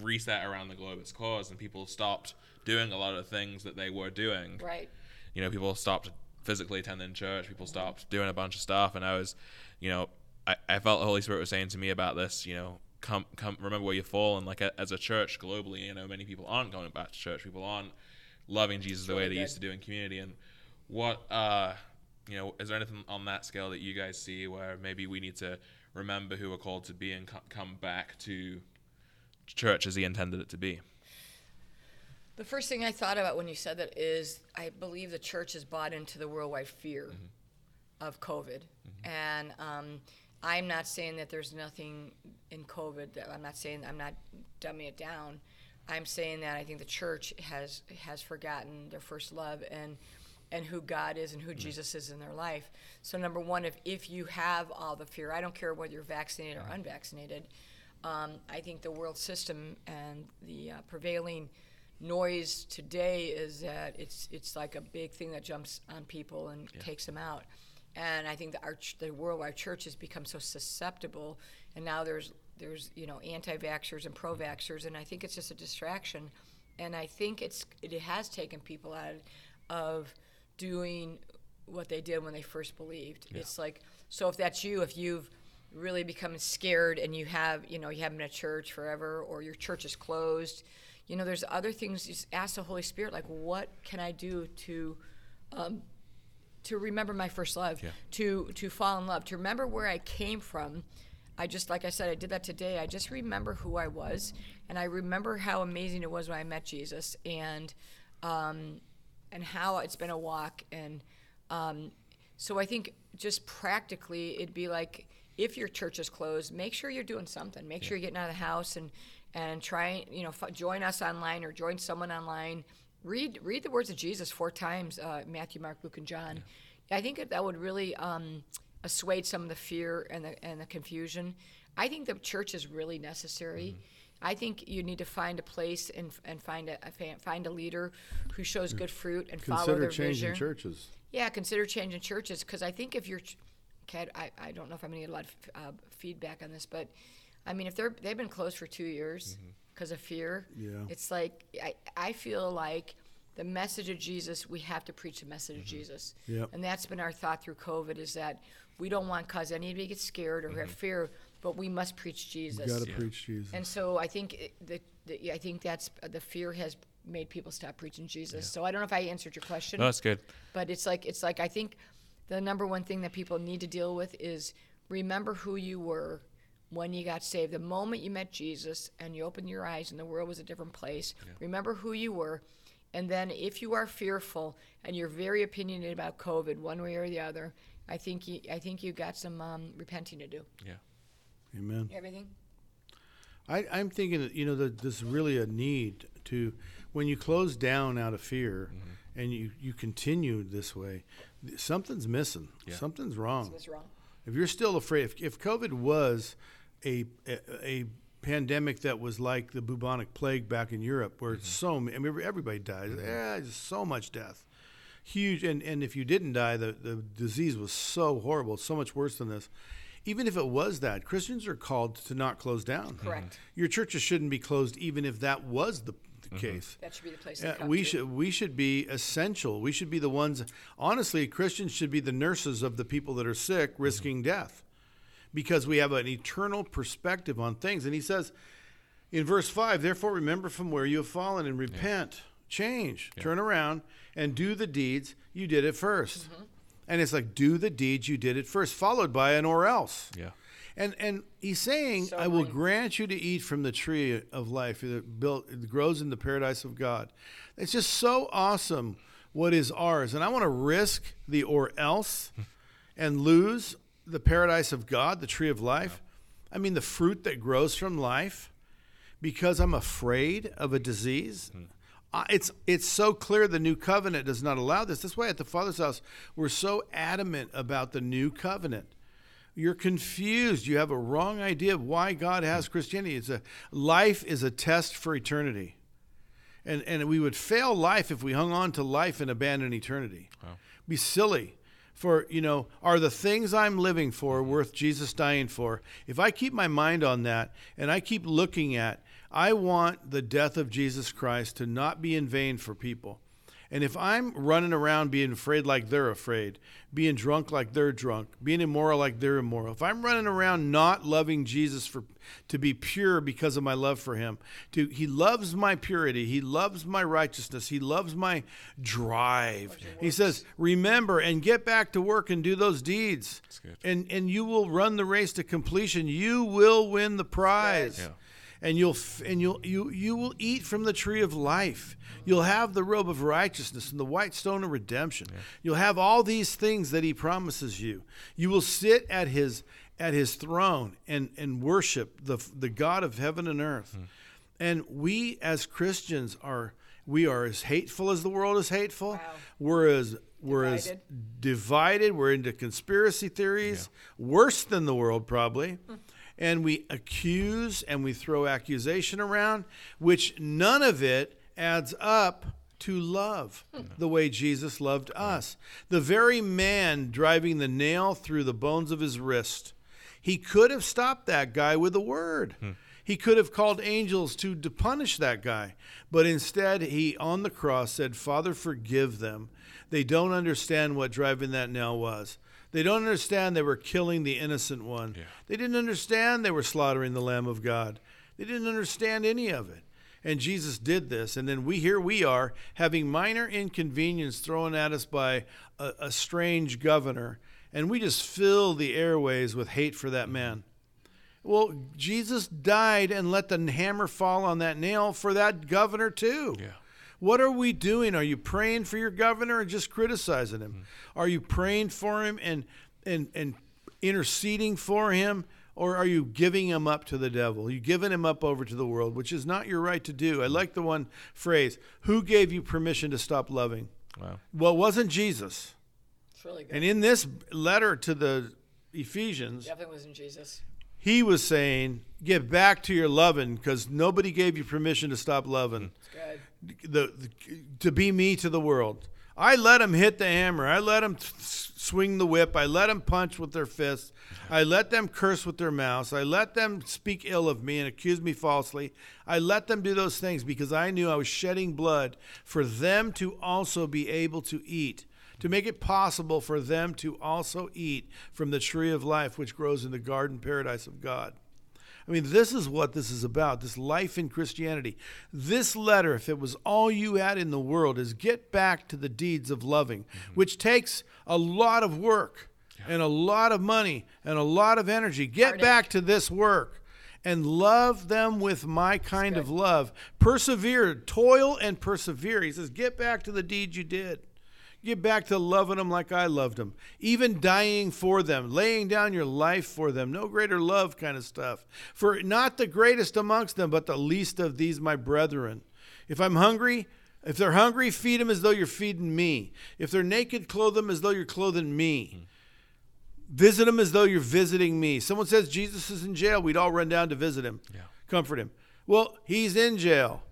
reset around the globe it's caused, and people stopped doing a lot of things that they were doing right. you know, people stopped physically attending church. People stopped doing a bunch of stuff, and I was, you know, I, I felt the Holy Spirit was saying to me about this. You know, come, come, remember where you fall, and like a, as a church globally, you know, many people aren't going back to church. People aren't loving Jesus the way they used to do in community. And what, uh, you know, is there anything on that scale that you guys see where maybe we need to remember who we're called to be and co- come back to church as He intended it to be? The first thing I thought about when you said that is I believe the church has bought into the worldwide fear mm-hmm. of COVID. Mm-hmm. And um, I'm not saying that there's nothing in COVID. That I'm not saying I'm not dumbing it down. I'm saying that I think the church has has forgotten their first love and and who God is and who mm-hmm. Jesus is in their life. So number one, if if you have all the fear, I don't care whether you're vaccinated or unvaccinated. Um, I think the world system and the uh, prevailing noise today is that it's it's like a big thing that jumps on people and takes them out. And I think that our ch- the worldwide church has become so susceptible, and now there's there's you know anti-vaxxers and pro-vaxxers, and I think it's just a distraction. And I think it's it has taken people out of doing what they did when they first believed. It's like so if that's you, if you've really become scared and you have you know you haven't been at church forever or your church is closed, you know there's other things. Just ask the Holy Spirit like what can I do to um, to remember my first love, Yeah. to to fall in love, to remember where I came from. I just like I said, I did that today. I just remember who I was, and I remember how amazing it was when I met Jesus, and um, and how it's been a walk. And um, so I think just practically, it'd be like if your church is closed, make sure you're doing something. Make sure you're getting out of the house and and try you know f- join us online or join someone online. Read read the words of Jesus four times: uh, Matthew, Mark, Luke, and John. I think that that would really um, assuage some of the fear and the and the confusion. I think the church is really necessary. I think you need to find a place and, and find a, a fa- find a leader who shows good fruit and follow Consider their changing vision. churches. Yeah, consider changing churches because I think if you're, ch- okay, I, I don't know if I'm gonna get a lot of uh, feedback on this, but I mean, if they're they've been closed for two years mm-hmm. because of fear, Yeah. it's like I, I feel like the message of Jesus, we have to preach the message of mm-hmm. Jesus, Yep. and that's been our thought through COVID is that we don't want cause anybody to get scared or have mm-hmm. fear, but we must preach Jesus. You got to preach Jesus. And so I think it, the, the I think that's the fear has made people stop preaching Jesus. So I don't know if I answered your question No, that's good. but it's like it's like I think the number one thing that people need to deal with is remember who you were when you got saved. The moment you met Jesus and you opened your eyes and the world was a different place, remember who you were. And then if you are fearful and you're very opinionated about COVID one way or the other, I think you I think you got some um, repenting to do. Yeah. Amen. Everything? I, I'm thinking that you know that there's really a need to when you close down out of fear Mm-hmm. And you you continue this way, something's missing. Yeah. Something's wrong. What's wrong? If you're still afraid, if, if COVID was a, a a pandemic that was like the bubonic plague back in Europe, where Mm-hmm. so I mean everybody dies, yeah, just so much death, huge, and and if you didn't die, the the disease was so horrible, so much worse than this. even if it was that, Christians are called to not close down. Correct. Your churches shouldn't be closed, even if that was the, the case. That should be the place Yeah, to come we to. should we should be essential. We should be the ones. Honestly, Christians should be the nurses of the people that are sick, risking death, because we have an eternal perspective on things. And he says in verse five, therefore remember from where you have fallen and repent, change, turn around, and do the deeds you did at 1st Mm-hmm. And it's like do the deeds you did at first, followed by an or else. Yeah. And and he's saying, I will grant you to eat from the tree of life that built it grows in the paradise of God. It's just so awesome what is ours. And I want to risk the or else and lose the paradise of God, the tree of life. I mean the fruit that grows from life because I'm afraid of a disease. Uh, it's it's so clear the new covenant does not allow this. That's why at the Father's house we're so adamant about the new covenant. You're confused. You have a wrong idea of why God has Christianity. It's a life is a test for eternity. And and we would fail life if we hung on to life and abandoned eternity. Be silly. For, you know, are the things I'm living for mm-hmm. worth Jesus dying for? If I keep my mind on that and I keep looking at, I want the death of Jesus Christ to not be in vain for people. And if I'm running around being afraid like they're afraid, being drunk like they're drunk, being immoral like they're immoral, if I'm running around not loving Jesus for to be pure because of my love for him, to he loves my purity, he loves my righteousness, he loves my drive. He says, "Remember and get back to work and do those deeds." And and you will run the race to completion. You will win the prize Yeah. And you'll f- and you'll you you will eat from the tree of life. You'll have the robe of righteousness and the white stone of redemption. You'll have all these things that he promises you. You will sit at his at his throne and and worship the the God of heaven and earth. Hmm. And we as Christians are we are as hateful as the world is hateful. Wow. We're as we're as Divided. divided. We're into conspiracy theories, worse than the world probably. And we accuse and we throw accusation around, which none of it adds up to love the way Jesus loved us. The very man driving the nail through the bones of his wrist, he could have stopped that guy with a word. Hmm. He could have called angels to, to punish that guy. But instead, he on the cross said, Father, forgive them. They don't understand what driving that nail was. They don't understand they were killing the innocent one. Yeah. They didn't understand they were slaughtering the Lamb of God. They didn't understand any of it. And Jesus did this. And then we here we are having minor inconvenience thrown at us by a, a strange governor. And we just fill the airways with hate for that man. Well, Jesus died and let the hammer fall on that nail for that governor too. Yeah. What are we doing? Are you praying for your governor or just criticizing him? Mm-hmm. Are you praying for him and and and interceding for him or are you giving him up to the devil? Are you giving him up over to the world, which is not your right to do. I mm-hmm. like the one phrase, who gave you permission to stop loving? Wow. Well, it wasn't Jesus. It's really good. And in this letter to the Ephesians, Definitely wasn't Jesus. he was saying, get back to your loving because nobody gave you permission to stop loving. It's good. The, the to be me to the world. I let them hit the hammer. I let them swing the whip. I let them punch with their fists. I let them curse with their mouths. I let them speak ill of me and accuse me falsely. I let them do those things because I knew I was shedding blood for them to also be able to eat, to make it possible for them to also eat from the tree of life which grows in the garden paradise of God. I mean, this is what this is about this life in Christianity. This letter, if it was all you had in the world, is get back to the deeds of loving, mm-hmm. which takes a lot of work and a lot of money and a lot of energy. Get Heartache. back to this work and love them with my kind of love. Persevere, toil and persevere. He says, get back to the deeds you did. Get back to loving them like I loved them, even dying for them, laying down your life for them. No greater love kind of stuff. For not the greatest amongst them, but the least of these, my brethren. If I'm hungry, if they're hungry, feed them as though you're feeding me. If they're naked, clothe them as though you're clothing me. Visit them as though you're visiting me. Someone says Jesus is in jail, we'd all run down to visit him, Yeah. comfort him. Well, he's in jail.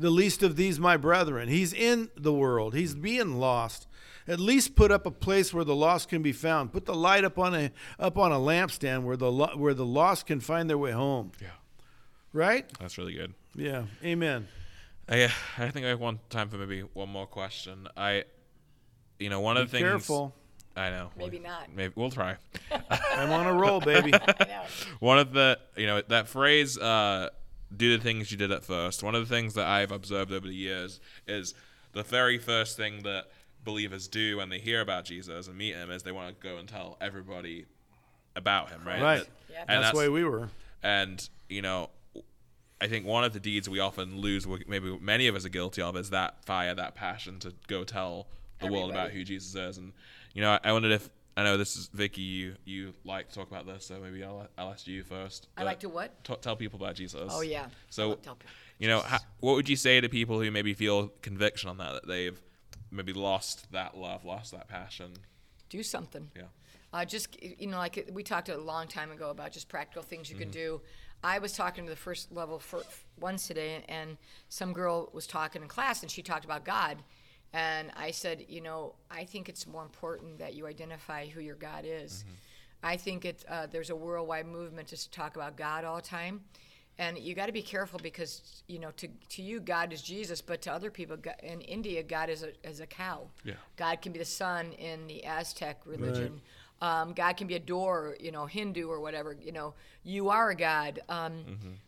the least of these my brethren. He's in the world. He's being lost. At least put up a place where the lost can be found. Put the light up on a up on a lampstand where the lo- where the lost can find their way home. Yeah. Right? That's really good. Yeah. Amen. I I think I have one time for maybe one more question. I, you know, one of the things. careful. I know. Maybe not. Maybe we'll try. I'm on a roll, baby. I know. one of the you know that phrase uh, do the things you did at first one of the things that i've observed over the years is the very first thing that believers do when they hear about jesus and meet him is they want to go and tell everybody about him right Right. That- Yep. and That's the way we were. and you know i think one of the deeds we often lose we- maybe many of us are guilty of is that fire that passion to go tell the world about who jesus is and you know i, I wondered if i know this is vicki you you like to talk about this so maybe i'll, I'll ask you first I but like to what? t- tell people about jesus Oh yeah. So tell you know ha- what would you say to people who maybe feel conviction on that that they've maybe lost that love lost that passion do something. yeah Uh, just you know, like we talked a long time ago about just practical things you Mm-hmm. can do. I was talking to the first level for ones today, and some girl was talking in class, and she talked about God, and I said, you know, I think it's more important that you identify who your God is. Mm-hmm. I think it uh, there's a worldwide movement just to talk about God all the time. And you got to be careful because you know to, to you God is Jesus, but to other people God, in India God is a, is a cow. Yeah. God can be the sun in the Aztec religion. Um, God can be a door, you know, Hindu or whatever. You know, you are a God. Um,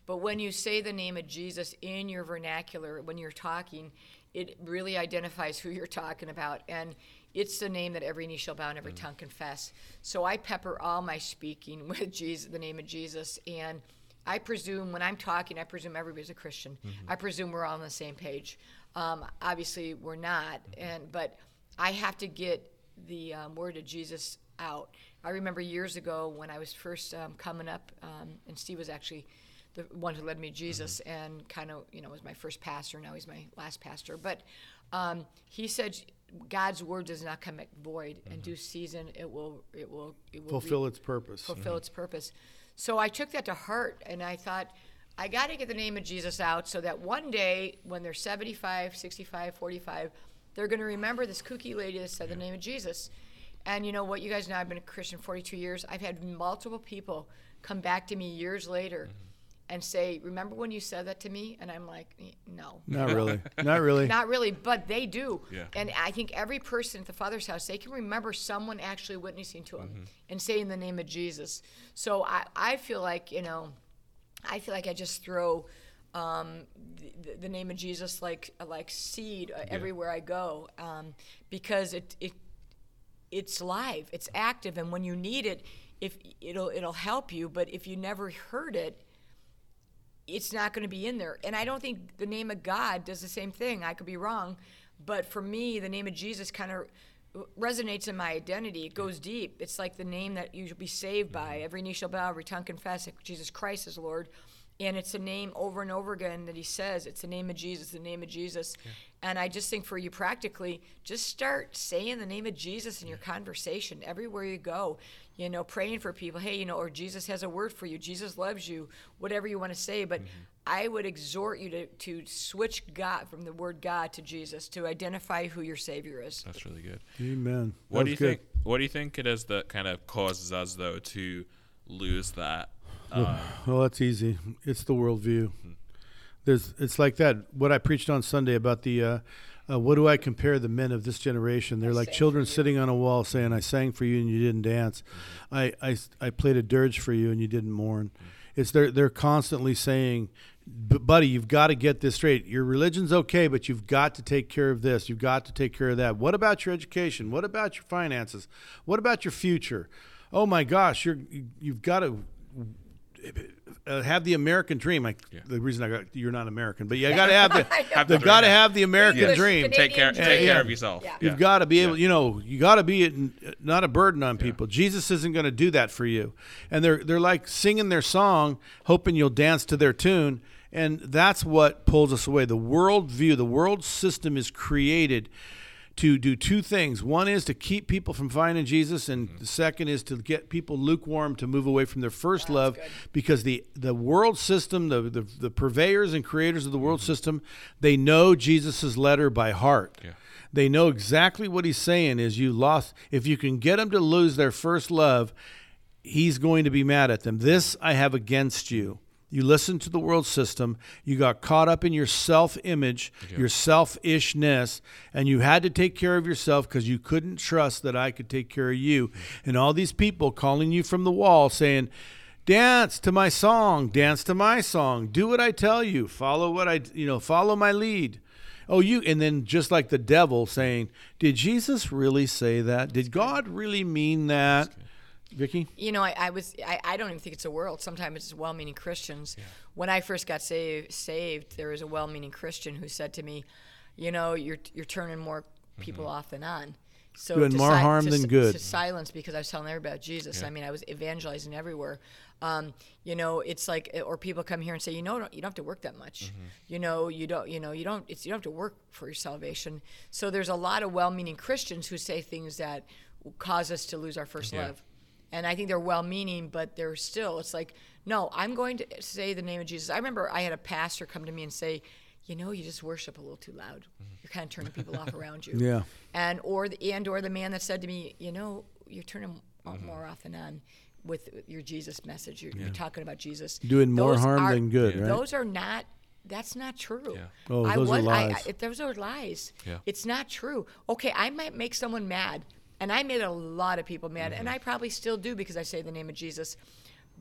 But when you say the name of Jesus in your vernacular, when you're talking, it really identifies who you're talking about, and it's the name that every knee shall bow and every tongue confess. So I pepper all my speaking with Jesus, the name of Jesus, and I presume when I'm talking, I presume everybody's a Christian. I presume we're all on the same page. Um, obviously, we're not, and but I have to get the um, word of Jesus out. I remember years ago when I was first um, coming up, um, and Steve was actually the one who led me to Jesus, and kind of you know was my first pastor. Now he's my last pastor, but um, he said. God's word does not come void. In due season, it will, it will, it will Fulfill re- its purpose. fulfill its purpose. So I took that to heart and I thought, I got to get the name of Jesus out so that one day when they're 75, 65, 45, they're going to remember this kooky lady that said the name of Jesus. And you know what, you guys know I've been a Christian 42 years. I've had multiple people come back to me years later mm-hmm. And say, Remember when you said that to me? And I'm like, "Eh, No. Not really. Not really. Not really, but they do. Yeah. And I think every person at the Father's house, they can remember someone actually witnessing to them and saying the name of Jesus. So I, I feel like, you know, I feel like I just throw um, the, the name of Jesus like like seed uh, everywhere I go um, because it, it it's live, it's active, and when you need it, if it'll it'll help you. But if you never heard it, it's not going to be in there. And I don't think the name of God does the same thing. I could be wrong, but for me, the name of Jesus kind of resonates in my identity. It goes deep. It's like the name that you should be saved by. Mm-hmm. Every knee shall bow, every tongue confess that Jesus Christ is Lord. And it's a name over and over again that he says. It's the name of Jesus, the name of Jesus. And I just think for you practically, just start saying the name of Jesus in your conversation everywhere you go. You know, praying for people. Hey, you know, or Jesus has a word for you. Jesus loves you. Whatever you want to say. But I would exhort you to, to switch God from the word God to Jesus to identify who your Savior is. that's really good Amen. What do you good. think? What do you think it is that kind of causes us though to lose that? Uh, Well, that's easy. It's the worldview. There's, it's like that. What I preached on Sunday about the, uh, uh, what do I compare the men of this generation? They're like children sitting on a wall saying, "I sang for you and you didn't dance. I, I, I played a dirge for you and you didn't mourn." It's they're they're constantly saying, "Buddy, you've got to get this straight. Your religion's okay, but you've got to take care of this. You've got to take care of that. What about your education? What about your finances? What about your future? Oh my gosh, you're you- you've got to uh, have the American dream. I, The reason I got you're not American, but you got to have the Have the they've got to have the American English, dream. take care. Canadian Take dream. care of yourself. Yeah. You've got to be able, you know, you got to be not a burden on people. Jesus isn't going to do that for you, and they're they're like singing their song, hoping you'll dance to their tune, and that's what pulls us away. The world view, the world system is created to do two things. One is to keep people from finding Jesus, and mm-hmm. the second is to get people lukewarm to move away from their first love, good. because the the world system, the, the the purveyors and creators of the world mm-hmm. system, they know Jesus's letter by heart. Yeah. They know exactly what he's saying is you lost if you can get them to lose their first love, he's going to be mad at them. This I have against you. You listened to the world system, you got caught up in your self image, your selfishness, and you had to take care of yourself because you couldn't trust that I could take care of you. And all these people calling you from the wall saying, Dance to my song, dance to my song, do what I tell you, follow what I, you know, follow my lead. Oh, you, and then just like the devil saying, Did Jesus really say that? Did God really mean that? Vicki? You know, I, I was I, I don't even think it's a world. Sometimes it's well-meaning Christians. When I first got saved, saved, there was a well-meaning Christian who said to me, "You know, you're you're turning more people mm-hmm. off than on." So Doing more harm to than good. To silence because I was telling everybody about Jesus. I mean, I was evangelizing everywhere. Um, you know, it's like, eh, or people come here and say, you know, you don't have to work that much. Mm-hmm. You know, you don't, you know, you don't, it's you don't have to work for your salvation. So there's a lot of well-meaning Christians who say things that cause us to lose our first Yeah. love and I think they're well-meaning, but they're still. It's like, no, I'm going to say the name of Jesus. I remember I had a pastor come to me and say, you know, you just worship a little too loud. Mm-hmm. You're kind of turning people off around you. Yeah. And or the and or the man that said to me, you know, you're turning m- mm-hmm. more off than on with your Jesus message. You're, you're talking about Jesus. Doing more Those harm are- than good, right? Those are not. That's not true. Yeah. Oh, I those are was, I- lies. I, those are lies. Yeah. It's not true. Okay, I might make someone mad, and I made a lot of people mad, Mm-hmm. and I probably still do because I say the name of Jesus.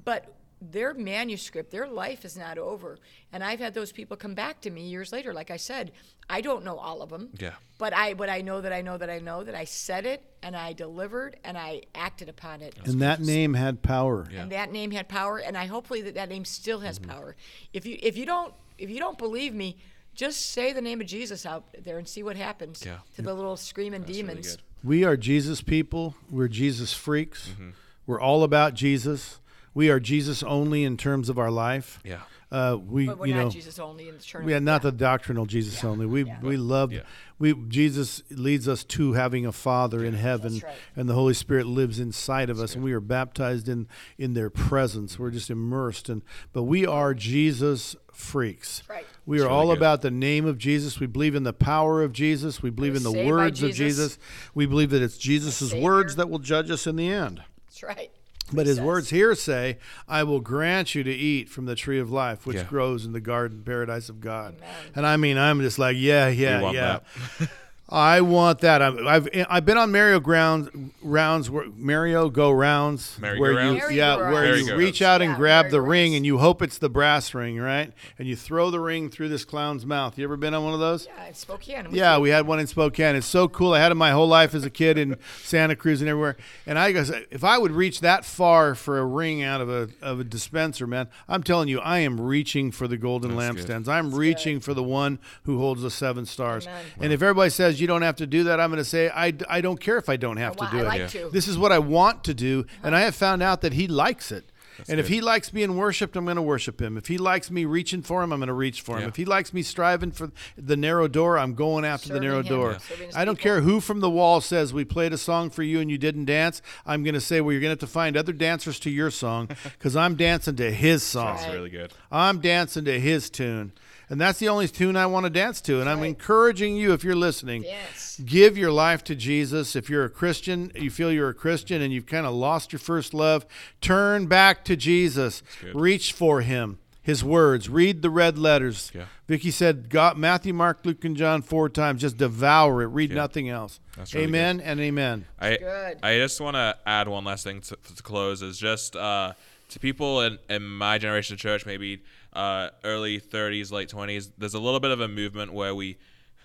But their manuscript, their life is not over. And I've had those people come back to me years later. Like I said, I don't know all of them. Yeah. But I, but I know that I know that I know that I said it and I delivered and I acted upon it. And that name had power. Yeah. And that name had power, and I hopefully that that name still has Mm-hmm. power. If you if you don't if you don't believe me, just say the name of Jesus out there and see what happens Yeah. to the little screaming That's demons. good. We are Jesus people. We're Jesus freaks. Mm-hmm. We're all about Jesus. We are Jesus only in terms of our life. Yeah. Uh, we, But we're you not know, Jesus only in the church. we are not the doctrinal Jesus only. We we love Yeah. we Jesus leads us to having a Father in heaven, right. and the Holy Spirit lives inside of us, and we are baptized in in their presence. We're just immersed, and but we are Jesus freaks. Right. We are really all good. about the name of Jesus. We believe in the power of Jesus. We believe in the saved by words of Jesus. Jesus. We believe that it's Jesus' words that will judge us in the end. That's right. But He his says. words here say, I will grant you to eat from the tree of life, which Yeah. grows in the garden paradise of God. Amen. And I mean, I'm just like, yeah, yeah, We want yeah. that. I want that. I've, I've I've been on Mario grounds rounds where Mario go rounds Merry where go you rounds? yeah Merry-go-rounds. where you Merry-go-rounds. reach out and Yeah, grab the merry-go-rounds. ring and you hope it's the brass ring, right? And you throw the ring through this clown's mouth. You ever been on one of those? Yeah, in Spokane. I'm Yeah, we had one in Spokane. It's so cool. I had it my whole life as a kid in Santa Cruz and everywhere. And I guess if I would reach that far for a ring out of a of a dispenser, man, I'm telling you, I am reaching for the golden That's good. lampstands. I'm reaching for the one who holds the seven stars. Amen. And if everybody says you don't have to do that, I'm going to say I, I don't care if I don't have I, wa- to do I it. like Yeah. to. This is what I want to do, and I have found out that he likes it. and if he likes being worshipped, I'm going to worship him. If he likes me reaching for him, I'm going to reach for him. Yeah. If he likes me striving for the narrow door, I'm going after the narrow him, door. yeah. I don't people. care who from the wall says we played a song for you and you didn't dance. I'm going to say, well, you're going to have to find other dancers to your song because I'm dancing to his song. That's Right. really good. I'm dancing to his tune. And that's the only tune I want to dance to. And I'm right. encouraging you, if you're listening, Yes. give your life to Jesus. If you're a Christian, you feel you're a Christian and you've kind of lost your first love, turn back to Jesus. Reach for him. His words. Read the red letters. Yeah. Vicki said, God, Matthew, Mark, Luke, and John four times. Just devour it. Read Yeah. nothing else. That's really amen and amen. I good. I just want to add one last thing to, to close is just uh, to people in, in my generation of church, maybe uh, early 30s, late 20s. There's a little bit of a movement where we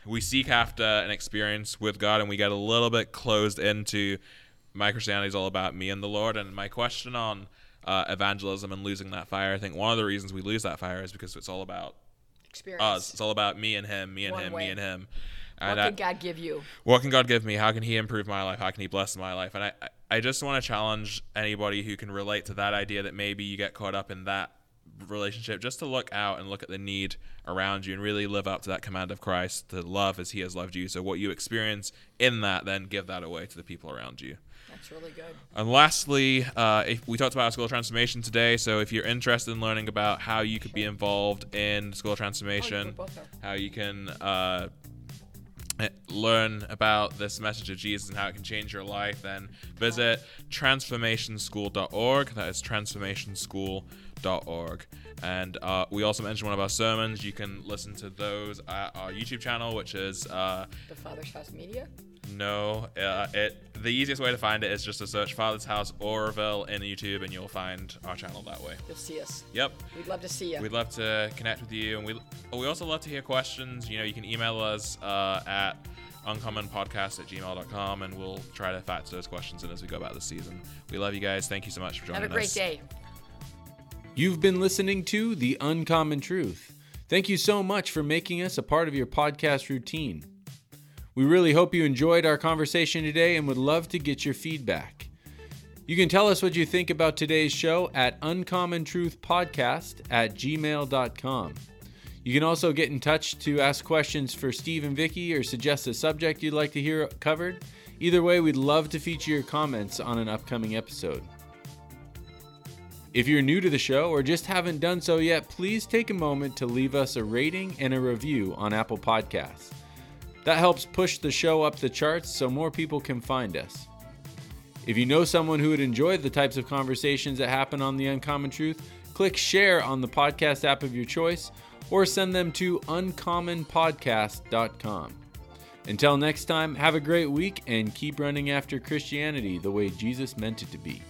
we seek after an experience with God, and we get a little bit closed into my Christianity is all about me and the Lord. And my question on uh, evangelism and losing that fire, I think one of the reasons we lose that fire is because it's all about Experience. us. It's all about me and him, me and One him, way. me and him. What And I- can God give you? what can God give me? How can He improve my life? How can He bless my life? And I- I just want to challenge anybody who can relate to that idea that maybe you get caught up in that relationship just to look out and look at the need around you and really live up to that command of Christ to love as he has loved you. So what you experience in that, then give that away to the people around you. That's really good. And lastly, uh, if we talked about school transformation today. So if you're interested in learning about how you could be involved in school transformation, both are. how you can uh, learn about this message of Jesus and how it can change your life, then visit transformationschool.org. That is transformationschool.org. And uh, we also mentioned one of our sermons. You can listen to those at our YouTube channel, which is uh, The Father's House Media. No, uh, it. The easiest way to find it is just to search Father's House Oroville in YouTube, and you'll find our channel that way. You'll see us. Yep. We'd love to see you. We'd love to connect with you, and we we also love to hear questions. You know, you can email us uh, at uncommonpodcast at gmail.com, and we'll try to factor those questions in as we go about this season. We love you guys. Thank you so much for joining us. Have a great us. day. You've been listening to The Uncommon Truth. Thank you so much for making us a part of your podcast routine. We really hope you enjoyed our conversation today and would love to get your feedback. You can tell us what you think about today's show at uncommontruthpodcast at gmail.com. You can also get in touch to ask questions for Steve and Vicki or suggest a subject you'd like to hear covered. Either way, we'd love to feature your comments on an upcoming episode. If you're new to the show or just haven't done so yet, please take a moment to leave us a rating and a review on Apple Podcasts. That helps push the show up the charts so more people can find us. If you know someone who would enjoy the types of conversations that happen on The Uncommon Truth, click share on the podcast app of your choice or send them to uncommonpodcast.com. Until next time, have a great week and keep running after Christianity the way Jesus meant it to be.